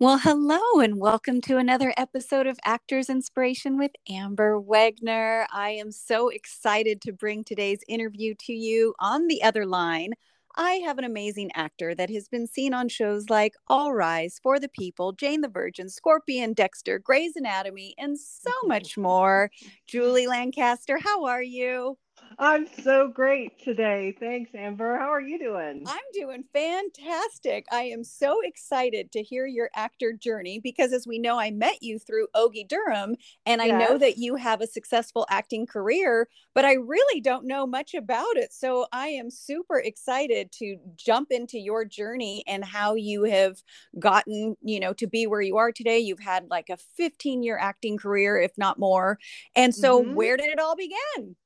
Well, hello, and welcome to another episode of Actors Inspiration with Amber Wegner. I am so excited to bring today's interview to you on the other line. I have an amazing actor that has been seen on shows like All Rise, For the People, Jane the Virgin, Scorpion, Dexter, Grey's Anatomy, and so much more. Julie Lancaster, how are you? I'm so great today. Thanks, Amber. How are you doing? I'm doing fantastic. I am so excited to hear your actor journey because, as we know, I met you through Ogie Durham, and I know that you have a successful acting career, but I really don't know much about it. So I am super excited to jump into your journey and how you have gotten, you know, to be where you are today. You've had like a 15 year acting career, if not more. And so, mm-hmm. where did it all begin?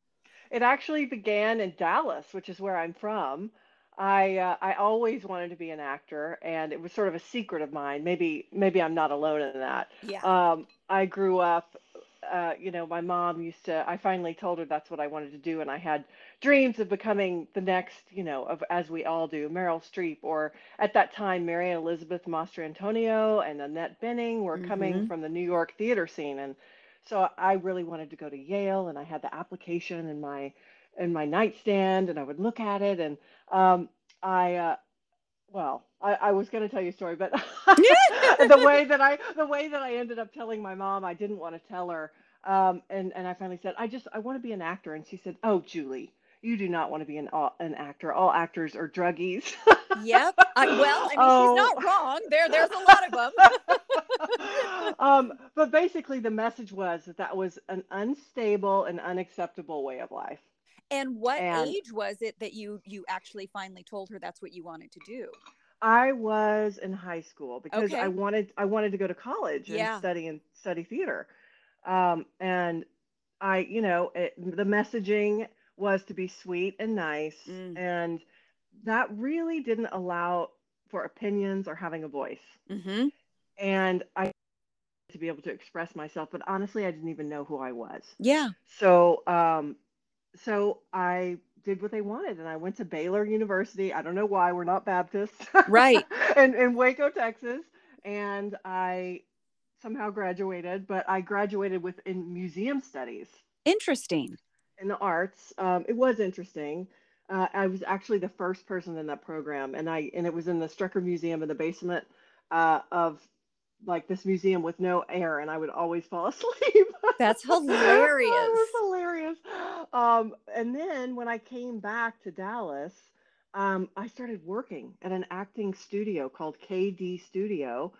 It actually began in Dallas, which is where I'm from. I uh, I always wanted to be an actor, and it was sort of a secret of mine. Maybe maybe I'm not alone in that. Yeah. Um, I grew up. Uh, you know, my mom used to. I finally told her that's what I wanted to do, and I had dreams of becoming the next, you know, of as we all do, Meryl Streep, or at that time, Mary Elizabeth Mastrantonio and Annette Bening were mm-hmm. coming from the New York theater scene, and so I really wanted to go to Yale, and I had the application in my in my nightstand, and I would look at it, and um, I. Uh, well, I, I was going to tell you a story, but the way that I the way that I ended up telling my mom, I didn't want to tell her, um, and and I finally said, I just I want to be an actor, and she said, Oh, Julie, you do not want to be an an actor. All actors are druggies. yep. I, well, I mean, oh. she's not wrong. There, there's a lot of them. um, but basically, the message was that that was an unstable and unacceptable way of life. And what and age was it that you you actually finally told her that's what you wanted to do? I was in high school because okay. I wanted I wanted to go to college and yeah. study and study theater. Um, and I, you know, it, the messaging was to be sweet and nice. Mm. And that really didn't allow for opinions or having a voice. Mm-hmm. And I to be able to express myself, but honestly, I didn't even know who I was. Yeah. So, um, so I did what they wanted, and I went to Baylor University. I don't know why we're not Baptists, right? and in Waco, Texas, and I somehow graduated, but I graduated with in museum studies. Interesting in the arts. Um, it was interesting. Uh, I was actually the first person in that program, and I and it was in the Strecker Museum in the basement uh, of like this museum with no air, and I would always fall asleep. That's hilarious. was hilarious. Um, and then when I came back to Dallas, um, I started working at an acting studio called KD Studio.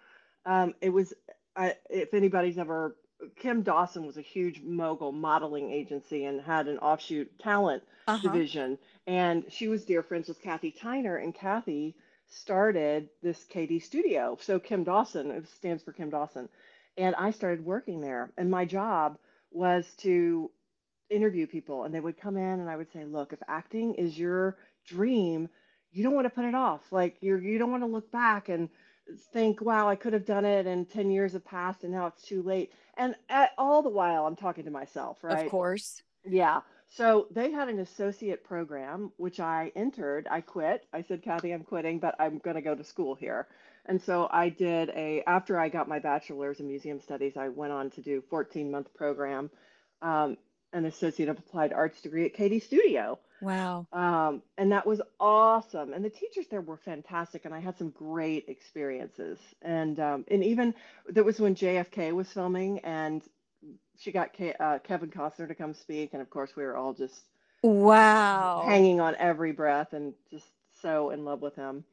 Um, it was, I, if anybody's ever Kim Dawson was a huge mogul modeling agency and had an offshoot talent uh-huh. division. And she was dear friends with Kathy Tyner, and Kathy started this KD studio. So Kim Dawson, it stands for Kim Dawson. And I started working there. And my job was to interview people. And they would come in and I would say, look, if acting is your dream, you don't want to put it off. Like you're you don't want to look back and think, wow, I could have done it and 10 years have passed and now it's too late. And at, all the while, I'm talking to myself, right? Of course. Yeah. So they had an associate program, which I entered. I quit. I said, Kathy, I'm quitting, but I'm going to go to school here. And so I did a, after I got my bachelor's in museum studies, I went on to do 14 month program, um, an associate of applied arts degree at KD Studio. Wow. Um, and that was awesome. And the teachers there were fantastic. And I had some great experiences. And um, and even that was when JFK was filming, and she got uh, Kevin Costner to come speak. And of course, we were all just wow hanging on every breath and just so in love with him.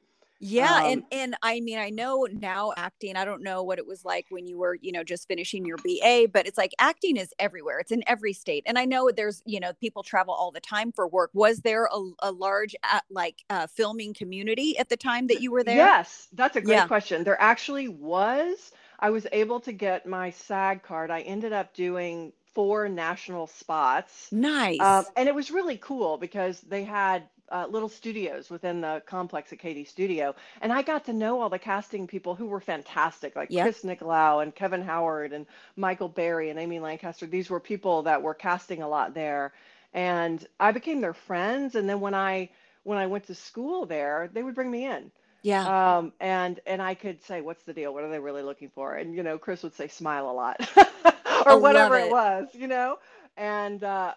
Yeah, um, and and I mean I know now acting. I don't know what it was like when you were you know just finishing your BA, but it's like acting is everywhere. It's in every state, and I know there's you know people travel all the time for work. Was there a, a large uh, like uh, filming community at the time that you were there? Yes, that's a great yeah. question. There actually was. I was able to get my SAG card. I ended up doing four national spots. Nice. Um, and it was really cool because they had uh, little studios within the complex at KD Studio, and I got to know all the casting people who were fantastic, like yep. Chris Nicolau and Kevin Howard and Michael Berry and Amy Lancaster. These were people that were casting a lot there, and I became their friends. And then when I when I went to school there, they would bring me in. Yeah. Um, and and I could say, "What's the deal? What are they really looking for?" And you know, Chris would say, "Smile a lot," or whatever it. it. was, you know. And uh,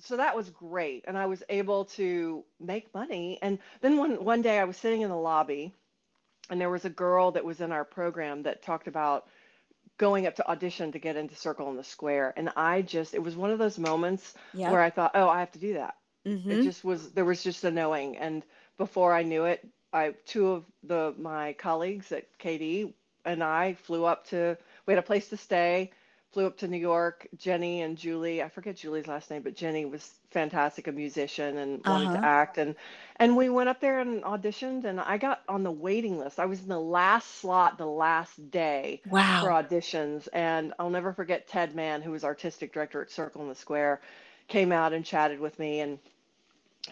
so that was great, and I was able to make money. And then one one day, I was sitting in the lobby, and there was a girl that was in our program that talked about going up to audition to get into Circle in the Square, and I just it was one of those moments yep. where I thought, "Oh, I have to do that." Mm-hmm. It just was there was just a knowing, and before I knew it, I two of the my colleagues at KD and I flew up to we had a place to stay flew up to New York. Jenny and Julie, I forget Julie's last name, but Jenny was fantastic, a musician and wanted uh-huh. to act. And and we went up there and auditioned and I got on the waiting list. I was in the last slot the last day wow. for auditions. And I'll never forget Ted Mann, who was artistic director at Circle in the Square, came out and chatted with me and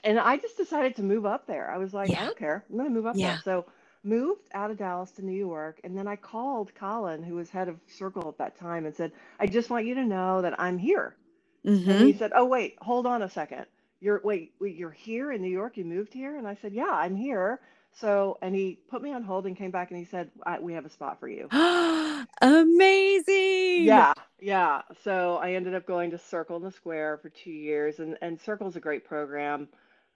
and I just decided to move up there. I was like, yeah. I don't care. I'm gonna move up yeah. there. So moved out of Dallas to New York, and then I called Colin, who was head of Circle at that time, and said, "I just want you to know that I'm here." Mm-hmm. And he mm-hmm. said, "Oh wait, hold on a second. You're wait, wait, you're here in New York. You moved here?" And I said, "Yeah, I'm here." So, and he put me on hold and came back and he said, "We have a spot for you." Amazing. Yeah, yeah. So I ended up going to Circle in the Square for two years, and and Circle's a great program.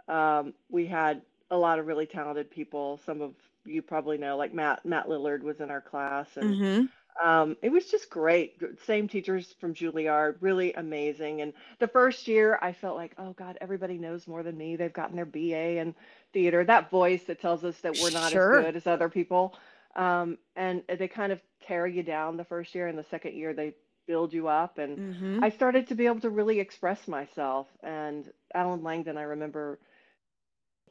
Um, we had a lot of really talented people. Some of you probably know, like Matt Matt Lillard was in our class, and mm-hmm. um, it was just great. Same teachers from Juilliard, really amazing. And the first year, I felt like, oh God, everybody knows more than me. They've gotten their BA in theater. That voice that tells us that we're not sure. as good as other people, um, and they kind of tear you down the first year, and the second year they build you up. And mm-hmm. I started to be able to really express myself. And Alan Langdon, I remember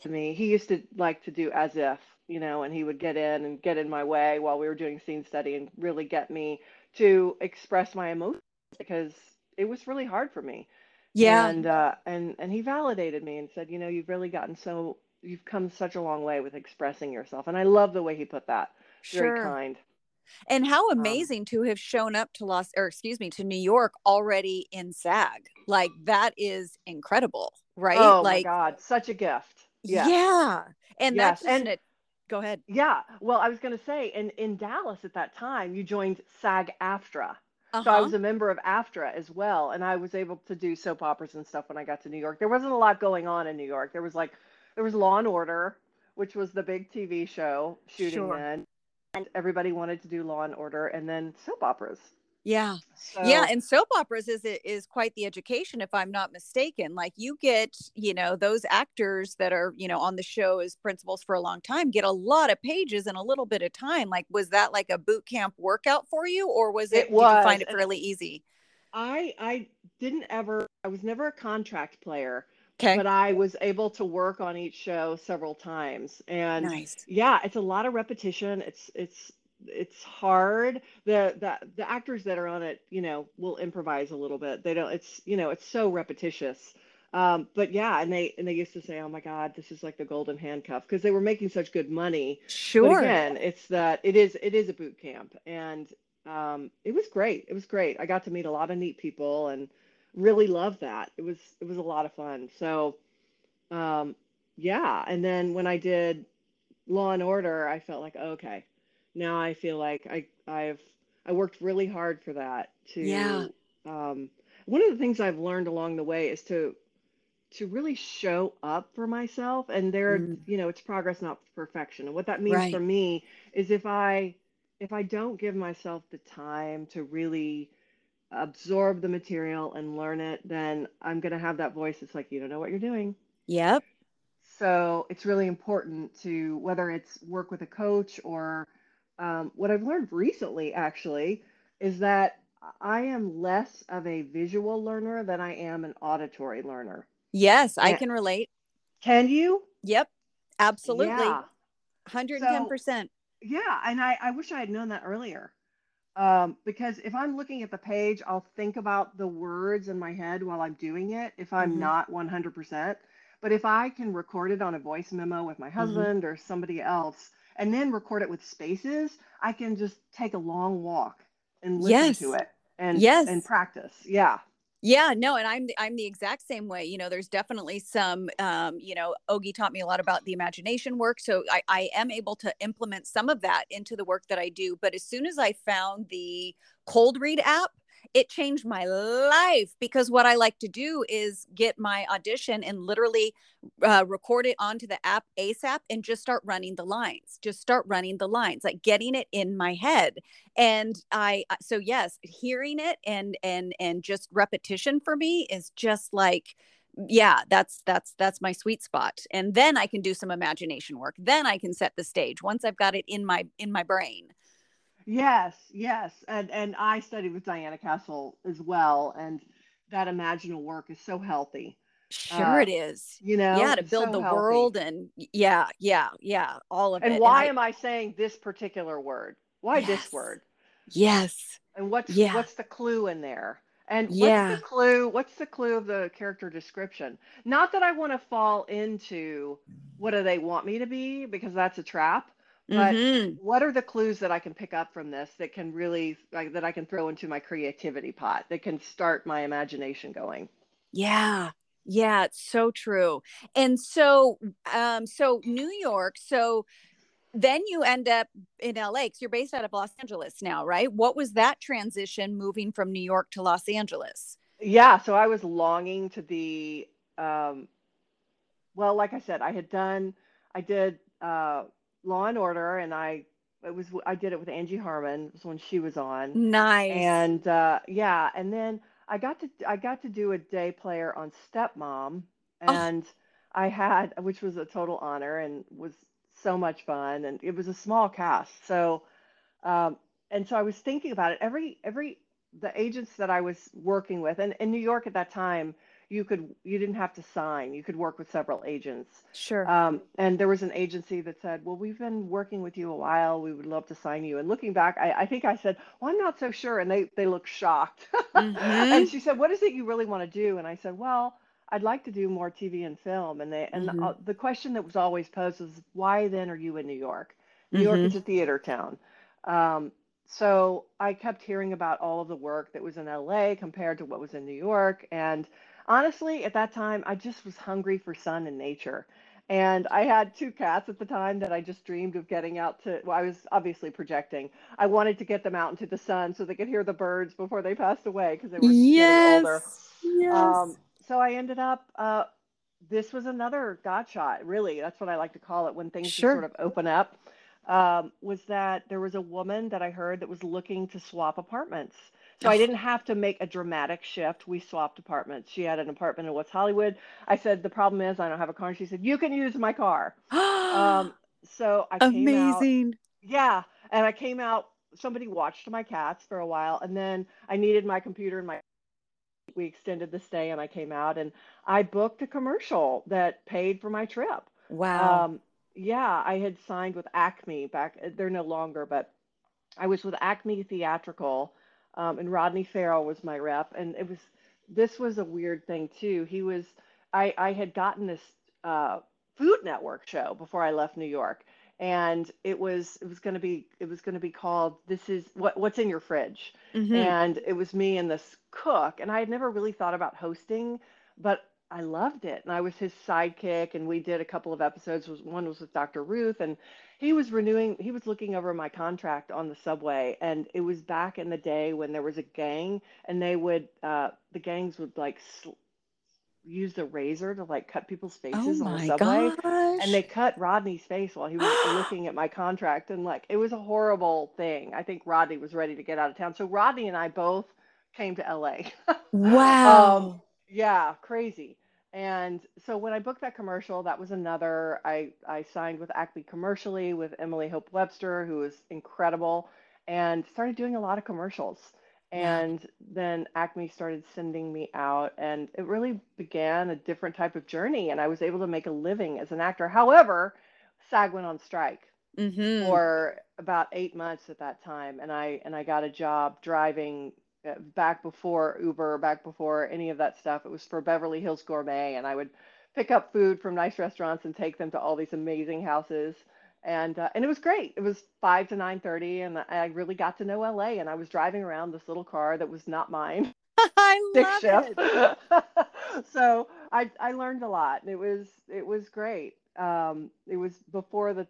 to me, he used to like to do as if you know, and he would get in and get in my way while we were doing scene study and really get me to express my emotions because it was really hard for me. Yeah. And uh, and and he validated me and said, you know, you've really gotten so you've come such a long way with expressing yourself. And I love the way he put that. Very kind. And how um, amazing um, to have shown up to Los or excuse me to New York already in SAG. Like that is incredible, right? Oh like, my God, such a gift. Yeah. Yeah. And yes. that's and it go ahead. Yeah. Well, I was going to say, in, in Dallas at that time, you joined SAG AFTRA. Uh-huh. So I was uh-huh. a member of AFTRA as well. And I was able to do soap operas and stuff when I got to New York. There wasn't a lot going on in New York. There was like, there was Law and Order, which was the big TV show shooting sure. then. And everybody wanted to do Law and Order and then soap operas. Yeah. So, yeah. And soap operas is is quite the education, if I'm not mistaken. Like you get, you know, those actors that are, you know, on the show as principals for a long time get a lot of pages in a little bit of time. Like, was that like a boot camp workout for you, or was it, it was. you find it fairly easy? I I didn't ever I was never a contract player. Okay. But I was able to work on each show several times. And nice. yeah, it's a lot of repetition. It's it's it's hard. The the the actors that are on it, you know, will improvise a little bit. They don't. It's you know, it's so repetitious. Um, but yeah, and they and they used to say, "Oh my God, this is like the golden handcuff," because they were making such good money. Sure. But again, it's that it is it is a boot camp, and um, it was great. It was great. I got to meet a lot of neat people and really loved that. It was it was a lot of fun. So, um, yeah. And then when I did Law and Order, I felt like, oh, okay, now I feel like I I've I worked really hard for that to yeah. um one of the things I've learned along the way is to to really show up for myself and there mm. you know it's progress not perfection and what that means right. for me is if I if I don't give myself the time to really absorb the material and learn it then I'm going to have that voice that's like you don't know what you're doing. Yep. So it's really important to whether it's work with a coach or um, what I've learned recently actually is that I am less of a visual learner than I am an auditory learner. Yes, I can relate. Can you? Yep, absolutely. Yeah. 110%. So, yeah, and I, I wish I had known that earlier. Um, because if I'm looking at the page, I'll think about the words in my head while I'm doing it if I'm mm-hmm. not 100%. But if I can record it on a voice memo with my mm-hmm. husband mm-hmm. or somebody else, and then record it with spaces, I can just take a long walk and listen yes. to it and yes. and practice. Yeah. Yeah, no, and I'm the, I'm the exact same way. You know, there's definitely some, um, you know, Ogi taught me a lot about the imagination work, so I, I am able to implement some of that into the work that I do. But as soon as I found the cold read app, it changed my life because what I like to do is get my audition and literally uh, record it onto the app ASAP and just start running the lines, just start running the lines, like getting it in my head. And I, so yes, hearing it and, and, and just repetition for me is just like, yeah that's that's that's my sweet spot. And then i can do some imagination work. Then i can set the stage once i've got it in my in my brain Yes, yes. And and I studied with Diana Castle as well, and that imaginal work is so healthy. Sure Uh, it is. you know, Yeah, to build so the healthy. world and yeah, yeah, yeah, all of And it. And why am I saying this particular word? Why this word? Yes. And what's Yeah. what's the clue in there? And what's the clue? What's the clue of the character description? Not that I want to fall into what do they want me to be because that's a trap, but Mhm. what are the clues that I can pick up from this that can really like that I can throw into my creativity pot that can start my imagination going? Yeah. Yeah, it's so true. And so um so New York, so then you end up in LA cuz you're based out of Los Angeles now, right? What was that transition moving from New York to Los Angeles? Yeah, so I was longing to be um well, like I said, I had done I did uh Law and Order and I it was I did it with Angie Harmon was when she was on Nice. and uh yeah, and then I got to I got to do a day player on Stepmom Oh, and I had which was a total honor and was so much fun and it was a small cast. So um, and so I was thinking about it. Every every the agents that I was working with, and in New York at that time, you could you didn't have to sign. You could work with several agents. sure. Um, and there was an agency that said, "Well, we've been working with you a while. We would love to sign you." And looking back, I, I think I said, "Well, I'm not so sure." And they they looked shocked. And Mhm. she said, "What is it you really want to do?" And I said, "Well." I'd like to do more TV and film, and they and Mhm. uh, the question that was always posed was, "Why then are you in New York? New York is a theater town." Um, so I kept hearing about all of the work that was in LA compared to what was in New York. And honestly, at that time, I just was hungry for sun and nature. And I had two cats at the time that I just dreamed of getting out to. Well, I was obviously projecting. I wanted to get them out into the sun so they could hear the birds before they passed away because they were getting older. Yes. Um, Yes. so I ended up, uh, this was another God shot, really. That's what I like to call it when things just sort of open up. Um, was that there was a woman that I heard that was looking to swap apartments. So I didn't have to make a dramatic shift. We swapped apartments. She had an apartment in West Hollywood. I said, the problem is I don't have a car. And she said, you can use my car. Um, so I came out, Amazing. yeah, and I came out. Somebody watched my cats for a while, and then I needed my computer and my we extended the stay and I came out and I booked a commercial that paid for my trip. Wow. Um, yeah, I had signed with Acme back, they're no longer, but I was with Acme Theatrical, um, and Rodney Farrell was my rep. And it was, this was a weird thing too. He was, I, I had gotten this uh, Food Network show before I left New York. And it was it was going to be it was going to be called This is what what's in your fridge, Mhm. and it was me and this cook, and I had never really thought about hosting, but I loved it, and I was his sidekick, and we did a couple of episodes. One was with Dr. Ruth, and he was renewing, he was looking over my contract on the subway, and it was back in the day when there was a gang, and they would, uh, the gangs would like sl use the razor to like cut people's Oh faces on the subway, and they cut Rodney's face while he was looking at my contract, and like it was a horrible thing. I think Rodney was ready to get out of town, so Rodney and I both came to LA. Um, Wow. Yeah, crazy. And so when I booked that commercial, that was another. I I signed with Acme commercially with Emily Hope Webster, who was incredible, and started doing a lot of commercials. And then Acme started sending me out, and it really began a different type of journey. And I was able to make a living as an actor. However, SAG went on strike Mhm. for about eight months at that time, and I and I got a job driving back before Uber, back before any of that stuff. It was for Beverly Hills Gourmet, and I would pick up food from nice restaurants and take them to all these amazing houses. And uh, and it was great. It was five to nine thirty, and I really got to know LA. And I was driving around this little car that was not mine. I love it. so I I learned a lot. and It was it was great. Um, it was before the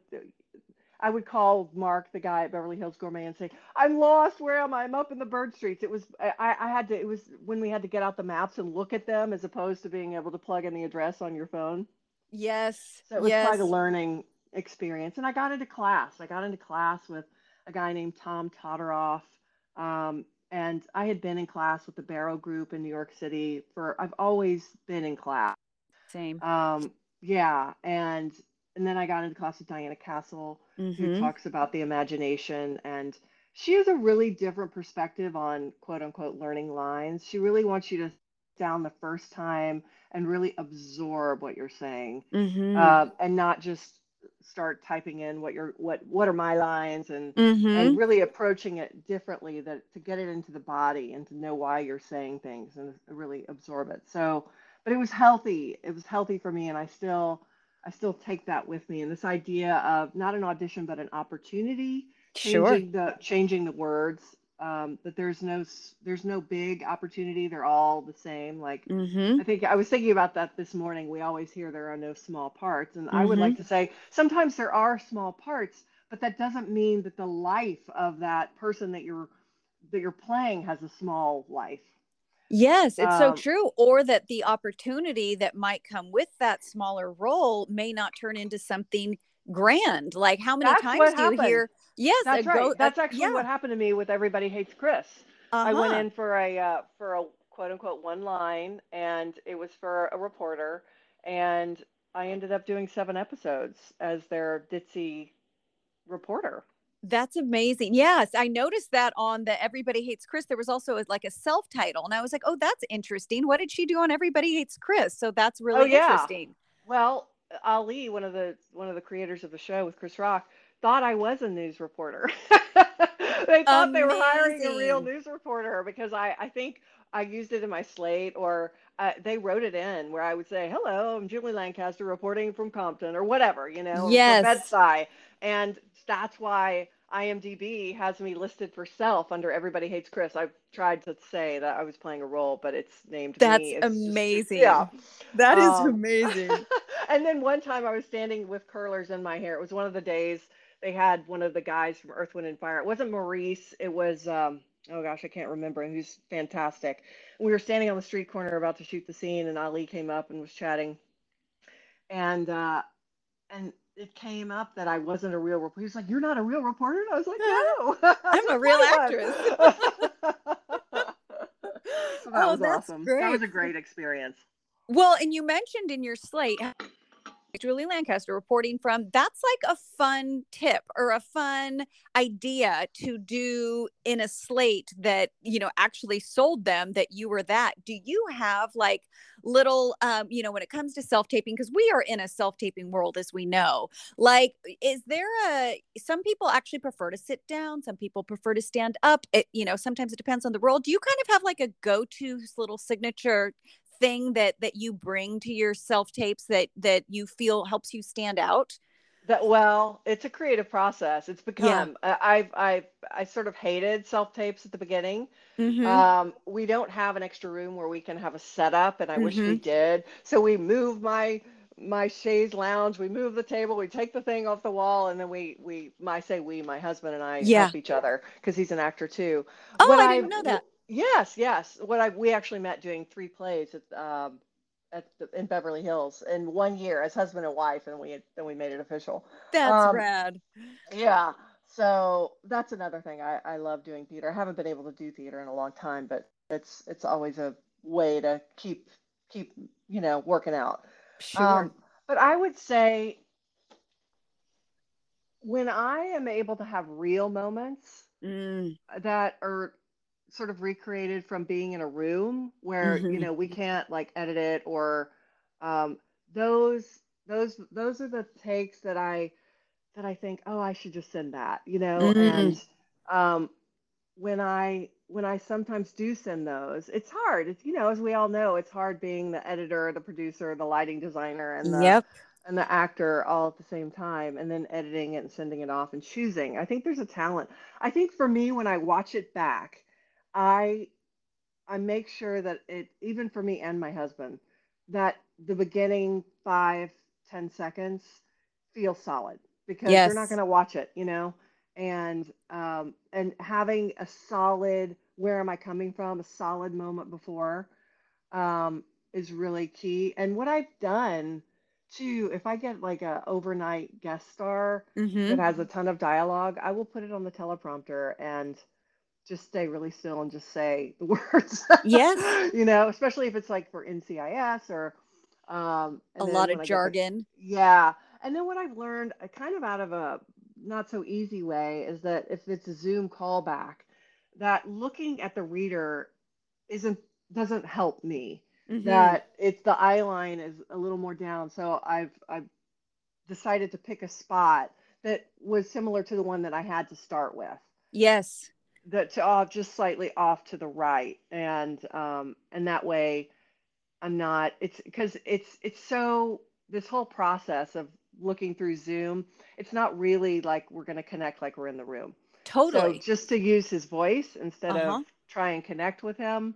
I would call Mark, the guy at Beverly Hills Gourmet, and say, "I'm lost. Where am I? I'm up in the bird streets." It was I, I had to. It was when we had to get out the maps and look at them, as opposed to being able to plug in the address on your phone. Yes. So it was yes. quite a learning experience, and I got into class. I got into class with a guy named Tom Todoroff. um, and I had been in class with the Barrow Group in New York City for. I've always been in class. Same. Um, yeah, and and then I got into class with Diana Castle, mm-hmm. who talks about the imagination. And she has a really different perspective on quote unquote learning lines. She really wants you to down the first time and really absorb what you're saying mm-hmm. uh, and not just start typing in what you're what what are my lines and mm-hmm. and really approaching it differently that to get it into the body and to know why you're saying things and really absorb it so but it was healthy it was healthy for me and i still I still take that with me. And this idea of not an audition, but an opportunity, sure. changing the changing the words. Um, that there's no there's no big opportunity. They're all the same. Like mm-hmm. I think I was thinking about that this morning. We always hear there are no small parts, and mm-hmm. I would like mm-hmm. to say sometimes there are small parts, but that doesn't mean that the life of that person that you're that you're playing has a small life Yes, it's so um, true. Or that the opportunity that might come with that smaller role may not turn into something grand. Like how many times do happened. you hear? Yes, that's right. Go, that's actually yeah. what happened to me with Everybody Hates Chris. Uh-huh. I went uh-huh. in for a uh, for a quote unquote one line, and it was for a reporter, and I ended up doing seven episodes as their ditzy reporter. That's amazing. Yes, I noticed that on the Everybody Hates Chris. There was also a, like a self title, and I was like, "Oh, that's interesting. What did she do on Everybody Hates Chris?" So that's oh, really oh, yeah. interesting. Well, Ali, one of the one of the creators of the show with Chris Rock, thought I was a news reporter. they thought amazing. they were hiring a real news reporter because I I think I used it in my slate or uh, they wrote it in where I would say, "Hello, I'm Julie Lancaster reporting from Compton" or whatever, you know, yes, bedside, and that's why IMDb has me listed for self under Everybody Hates Chris. I've tried to say that I was playing a role, but it's named That's me. It's amazing. Just, yeah. That is um, amazing. and then one time I was standing with curlers in my hair. It was one of the days they had one of the guys from Earth, Wind, and Fire. It wasn't Maurice. It was, um, oh gosh, I can't remember. Who's fantastic. We were standing on the street corner about to shoot the scene, and Ali came up and was chatting. And, uh, and it came up that I wasn't a real reporter. He's like, "You're not a real reporter." And I was like, "No, I'm a real actress." so that oh, was awesome. Great. That was a great experience. Well, and you mentioned in your slate Julie Lancaster reporting from. That's like a fun tip or a fun idea to do in a slate that, you know, actually sold them that you were that. Do you have like little, um, you know, when it comes to self taping, because we are in a self taping world, as we know, like, is there a, some people actually prefer to sit down, some people prefer to stand up. It, you know, sometimes it depends on the role. Do you kind of have like a go to little signature thing that that you bring to your self tapes that that you feel helps you stand out that well it's a creative process it's become yeah. I, I i i sort of hated self tapes at the beginning mm-hmm. um, we don't have an extra room where we can have a setup and i mm-hmm. wish we mm-hmm. did so we move my my chaise lounge we move the table we take the thing off the wall and then we we i say we my husband and i yeah. help each other because he's an actor too oh i didn't I, know that Yes, yes. What I we actually met doing three plays at um at the, in Beverly Hills in one year as husband and wife, and we had, then we made it official. That's um, rad. Yeah. So that's another thing. I I love doing theater. I haven't been able to do theater in a long time, but it's it's always a way to keep keep you know working out. Sure. Um, but I would say when I am able to have real moments mm. that are sort of recreated from being in a room where mm-hmm. you know we can't like edit it or um, those those those are the takes that I that I think oh I should just send that you know? Mm-hmm. and um, when I when I sometimes do send those it's hard. It's you know as we all know it's hard being the editor the producer the lighting designer and the yep. and the actor all at the same time and then editing it and sending it off and choosing. I think there's a talent. I think for me when i watch it back I I make sure that it, even for me and my husband, that the beginning five, ten seconds feels solid because yes. they're not going to watch it, you know? And, um, and having a solid, where am I coming from, a solid moment before, um, is really key. And what I've done too, if I get like a overnight guest star mm-hmm. that has a ton of dialogue, I will put it on the teleprompter and just stay really still and just say the words. Yes. you know, especially if it's like for NCIS or um, a lot of jargon. The, yeah. And then what I've learned, uh, kind of out of a not so easy way, is that if it's a Zoom callback, that looking at the reader isn't doesn't help me. Mm-hmm. That it's the eye line is a little more down. So I've I've decided to pick a spot that was similar to the one that I had to start with. Yes that's off just slightly off to the right and um and that way i'm not it's because it's it's so this whole process of looking through zoom it's not really like we're going to connect like we're in the room totally so just to use his voice instead uh-huh. of try and connect with him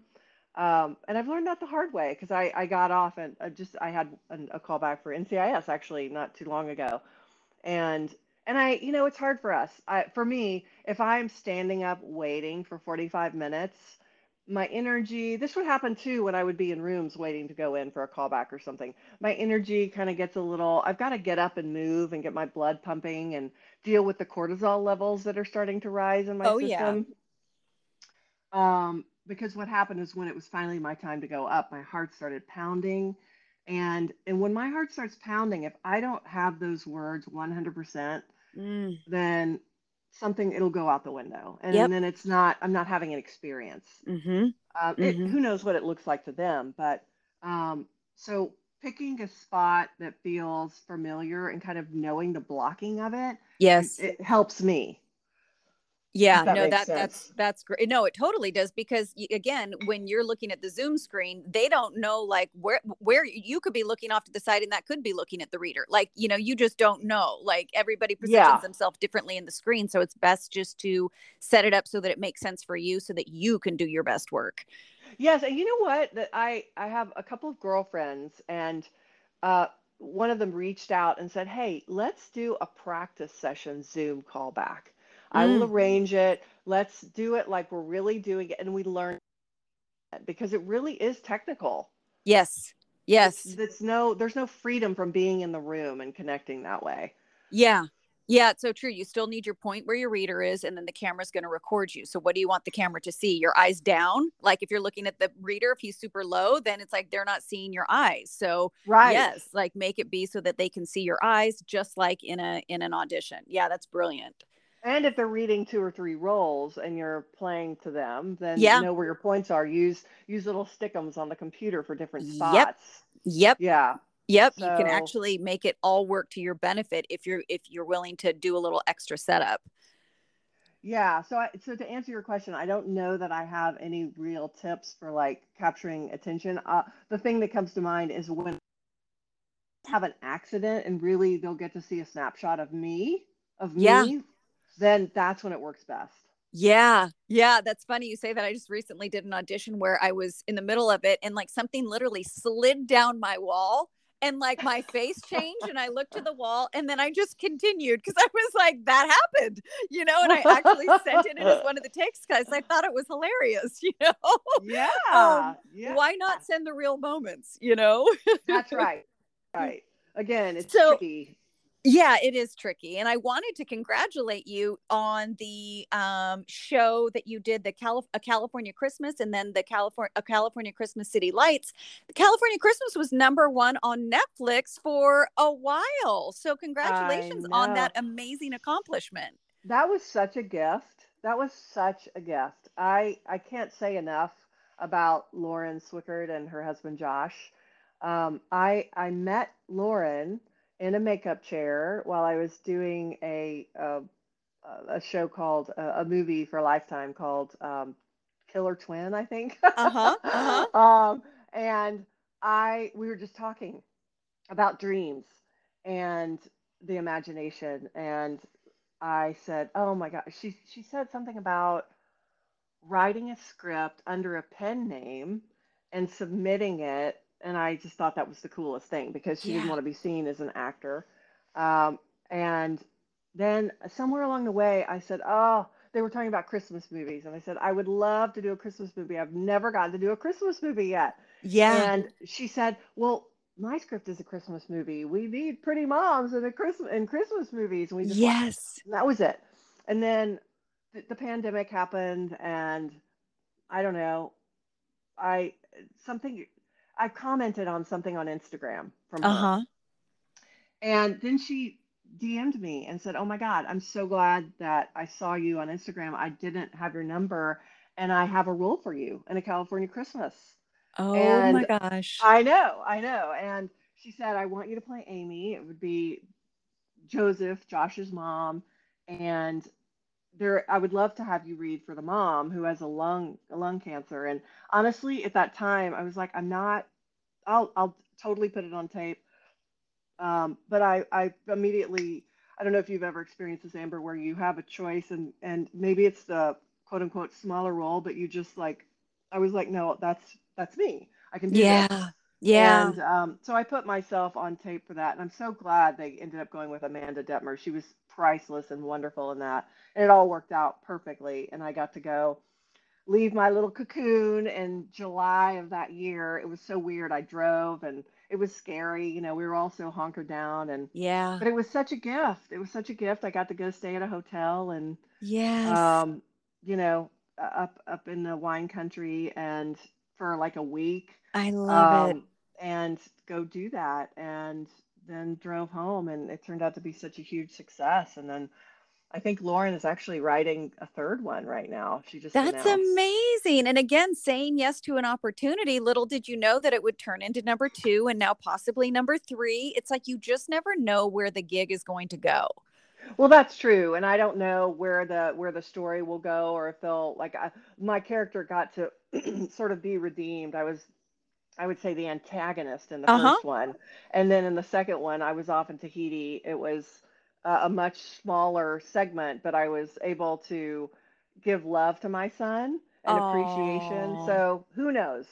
um, and I've learned that the hard way because I, I got off and I just I had a, a call back for NCIS actually not too long ago, and and I, you know, it's hard for us. I, for me, if I'm standing up waiting for 45 minutes, my energy, this would happen too when I would be in rooms waiting to go in for a callback or something. My energy kind of gets a little, I've got to get up and move and get my blood pumping and deal with the cortisol levels that are starting to rise in my oh, system. Yeah. Um, because what happened is when it was finally my time to go up, my heart started pounding and and when my heart starts pounding if i don't have those words 100% mm. then something it'll go out the window and, yep. then it's not i'm not having an experience mm-hmm. Um, mm-hmm. who knows what it looks like to them but um, so picking a spot that feels familiar and kind of knowing the blocking of it yes it, it helps me yeah that no that sense. that's that's great no it totally does because again when you're looking at the zoom screen they don't know like where where you could be looking off to the side and that could be looking at the reader. Like you know you just don't know. Like everybody positions yeah. themselves differently in the screen so it's best just to set it up so that it makes sense for you so that you can do your best work. Yes and you know what? That i i have a couple of girlfriends and uh one of them reached out and said hey let's do a practice session zoom call back I will mm. arrange it. Let's do it like we're really doing it. And we learn because it really is technical. Yes. Yes. It's, it's no, there's no freedom from being in the room and connecting that way. Yeah. Yeah, it's so true. You still need your point where your reader is, and then the camera's going to record you. So, what do you want the camera to see? Your eyes down? Like if you're looking at the reader, if he's super low, then it's like they're not seeing your eyes. So, right. yes, like make it be so that they can see your eyes, just like in a in an audition. Yeah, that's brilliant. And if they're reading two or three roles and you're playing to them, then yeah. you know where your points are. Use use little stickums on the computer for different spots. Yep. Yep. Yeah. Yep. So, you can actually make it all work to your benefit if you're if you're willing to do a little extra setup. Yeah. So I, so to answer your question, I don't know that I have any real tips for like capturing attention. Uh, the thing that comes to mind is when have an accident and really they'll get to see a snapshot of me of yeah. me then that's when it works best. Yeah. Yeah. That's funny you say that. I just recently did an audition where I was in the middle of it and like something literally slid down my wall and like my face changed and I looked to the wall and then I just continued because I was like, that happened, you know, and I actually sent it in as one of the takes because I thought it was hilarious, you know? Yeah, um, yeah. Why not send the real moments, you know? That's right. Right. Again, it's so, tricky yeah, it is tricky. And I wanted to congratulate you on the um, show that you did, the Calif- a California Christmas, and then the California a California Christmas City Lights. The California Christmas was number one on Netflix for a while. So congratulations on that amazing accomplishment. That was such a gift. That was such a gift. I I can't say enough about Lauren Swickard and her husband Josh. Um, I I met Lauren in a makeup chair while I was doing a a, a show called a, a, movie for Lifetime called um, Killer Twin, I think. uh huh. Uh-huh. um, and I we were just talking about dreams and the imagination, and I said, "Oh my God," she she said something about writing a script under a pen name and submitting it. And I just thought that was the coolest thing because she yeah. didn't want to be seen as an actor. Um, and then somewhere along the way, I said, Oh, they were talking about Christmas movies. And I said, I would love to do a Christmas movie. I've never gotten to do a Christmas movie yet. Yeah. And she said, Well, my script is a Christmas movie. We need pretty moms in a Christmas in Christmas movies. And we just yes, that was it. And then the, the pandemic happened, and I don't know. I something I commented on something on Instagram from her, uh-huh. and then she DM'd me and said, "Oh my God, I'm so glad that I saw you on Instagram. I didn't have your number, and I have a role for you in a California Christmas." Oh and my gosh. I know, I know. And she said, I want you to play Amy. It would be Joseph, Josh's mom. And there I would love to have you read for the mom who has a lung a lung cancer. And honestly, at that time, I was like, I'm not I'll I'll totally put it on tape. Um, but I, I immediately I don't know if you've ever experienced this, Amber, where you have a choice and and maybe it's the quote unquote smaller role, but you just like I was like, no, that's that's me. I can do yeah. This. Yeah. And um, so I put myself on tape for that. And I'm so glad they ended up going with Amanda Detmer. She was priceless and wonderful in that. And it all worked out perfectly. And I got to go leave my little cocoon in July of that year. It was so weird. I drove and it was scary. You know, we were all so hunkered down and yeah. But it was such a gift. It was such a gift. I got to go stay at a hotel and yeah, um, you know, up up in the wine country and for like a week. I love um, it. And go do that. And then drove home and it turned out to be such a huge success. And then I think Lauren is actually writing a third one right now. She just That's announced. amazing. And again, saying yes to an opportunity, little did you know that it would turn into number 2 and now possibly number 3. It's like you just never know where the gig is going to go. Well, that's true, and I don't know where the where the story will go, or if they'll like. I, my character got to sort of be redeemed. I was, I would say, the antagonist in the Uh-huh. first one, and then in the second one, I was off in Tahiti. It was uh, a much smaller segment, but I was able to give love to my son and appreciation. Oh. So who knows?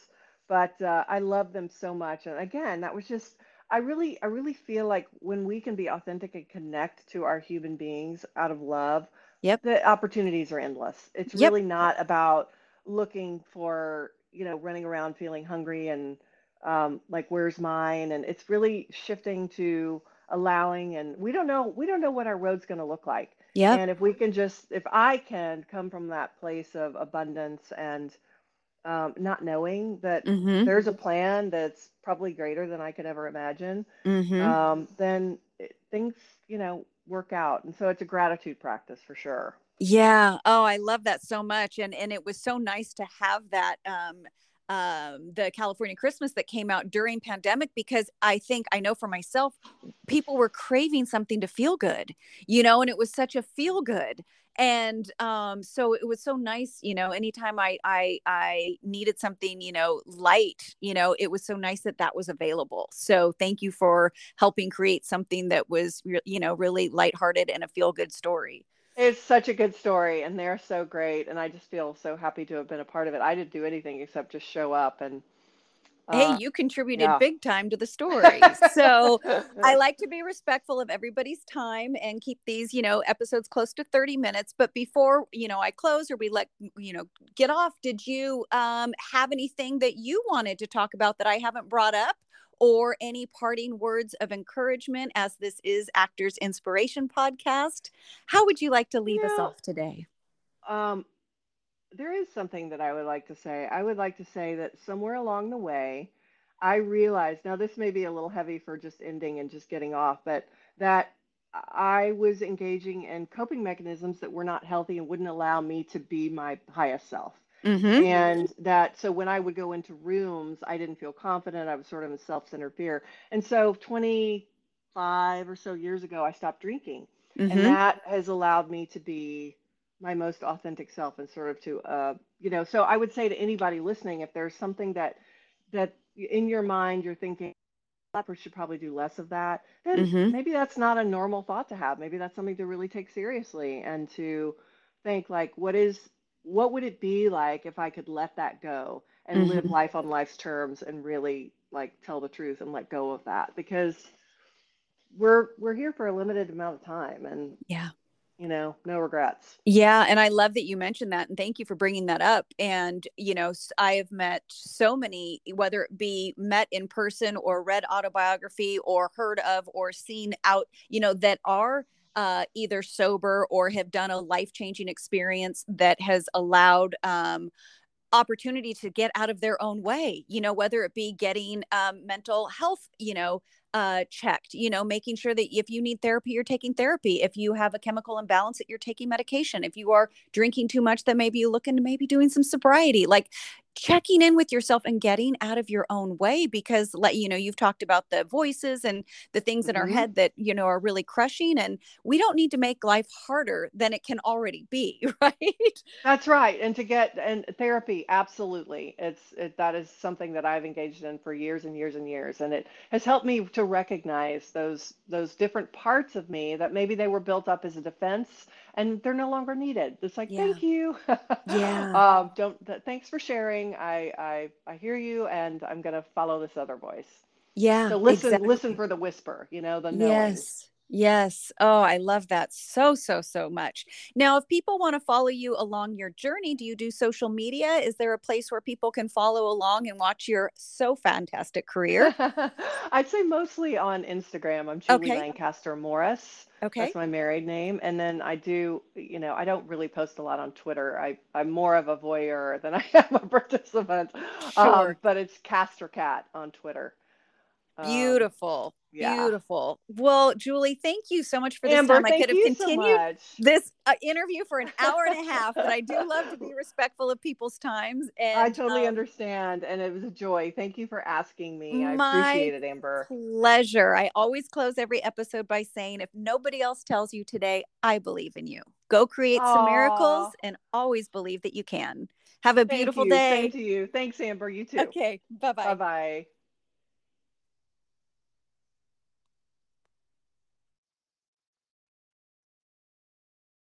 But uh, I love them so much, and again, that was just I really, I really feel like when we can be authentic and connect to our human beings out of love, Yep. the opportunities are endless. It's Yep. really not about looking for, you know, running around feeling hungry and um, like, where's mine? And it's really shifting to allowing, and we don't know, we don't know what our road's going to look like. yeah And if we can just, if I can come from that place of abundance and um, not knowing that Mhm. there's a plan that's probably greater than I could ever imagine, Mhm. um, then it, things, you know, work out. And so it's a gratitude practice for sure. Yeah. Oh, I love that so much. And and it was so nice to have that um um the California Christmas that came out during pandemic because I think I know for myself people were craving something to feel good. You know, and it was such a feel good. And um so it was so nice, you know, anytime I I I needed something, you know, light, you know, it was so nice that that was available. So thank you for helping create something that was you know, really lighthearted and a feel good story. It's such a good story, and they're so great. And I just feel so happy to have been a part of it. I didn't do anything except just show up and hey, uh, you contributed yeah. big time to the story. So I like to be respectful of everybody's time and keep these, you know, episodes close to 30 minutes. But before, you know, I close or we let, you know, get off, did you um, have anything that you wanted to talk about that I haven't brought up? Or any parting words of encouragement as this is Actors Inspiration Podcast? How would you like to leave us off today? Um, there is something that I would like to say. I would like to say that somewhere along the way, I realized now this may be a little heavy for just ending and just getting off, but that I was engaging in coping mechanisms that were not healthy and wouldn't allow me to be my highest self. Mm-hmm. And that, so when I would go into rooms, I didn't feel confident. I was sort of in self centered fear. And so 25 or so years ago, I stopped drinking. And Mm-hmm. that has allowed me to be my most authentic self and sort of to, uh, you know, so I would say to anybody listening, if there's something that, that in your mind you're thinking, I should probably do less of that, then Mm-hmm. maybe that's not a normal thought to have. Maybe that's something to really take seriously and to think like, what is what would it be like if I could let that go and mm-hmm. live life on life's terms and really like tell the truth and let go of that? Because we're we're here for a limited amount of time and yeah. you know no regrets. Yeah and i love that you mentioned that and thank you for bringing that up. And you know i have met so many whether it be met in person or read autobiography or heard of or seen out you know that are uh, either sober or have done a life changing experience that has allowed um, opportunity to get out of their own way you know whether it be getting um, mental health you know uh, checked you know making sure that if you need therapy you're taking therapy. If you have a chemical imbalance that you're taking medication. If you are drinking too much that maybe you look into maybe doing some sobriety. Like checking in with yourself and getting out of your own way because let you know you've talked about the voices and the things mm-hmm. in our mm-hmm. head that you know are really crushing and we don't need to make life harder than it can already be right that's right and to get and therapy absolutely it's it, that is something that i've engaged in for years and years and years and it has helped me to recognize those those different parts of me that maybe they were built up as a defense and they're no longer needed. It's like, yeah. thank you. yeah. Um, don't. Th- thanks for sharing. I, I I hear you, and I'm gonna follow this other voice. Yeah. So listen, exactly. listen for the whisper. You know, the knowing. Yes. Yes. Oh, I love that so, so, so much. Now, if people want to follow you along your journey, do you do social media? Is there a place where people can follow along and watch your so fantastic career? I'd say mostly on Instagram. I'm Julie okay. Lancaster Morris. Okay. That's my married name. And then I do, you know, I don't really post a lot on Twitter. I, I'm more of a voyeur than I am a participant. Sure. Um, but it's Castor Cat on Twitter. Um, Beautiful. Yeah. Beautiful. Well, Julie, thank you so much for this Amber, time. I could have continued so this uh, interview for an hour and a half, but I do love to be respectful of people's times. And I totally um, understand. And it was a joy. Thank you for asking me. I appreciate it, Amber. Pleasure. I always close every episode by saying, if nobody else tells you today, I believe in you. Go create Aww. some miracles and always believe that you can. Have a beautiful day. Same to you. Thanks, Amber. You too. Okay. Bye bye. Bye bye.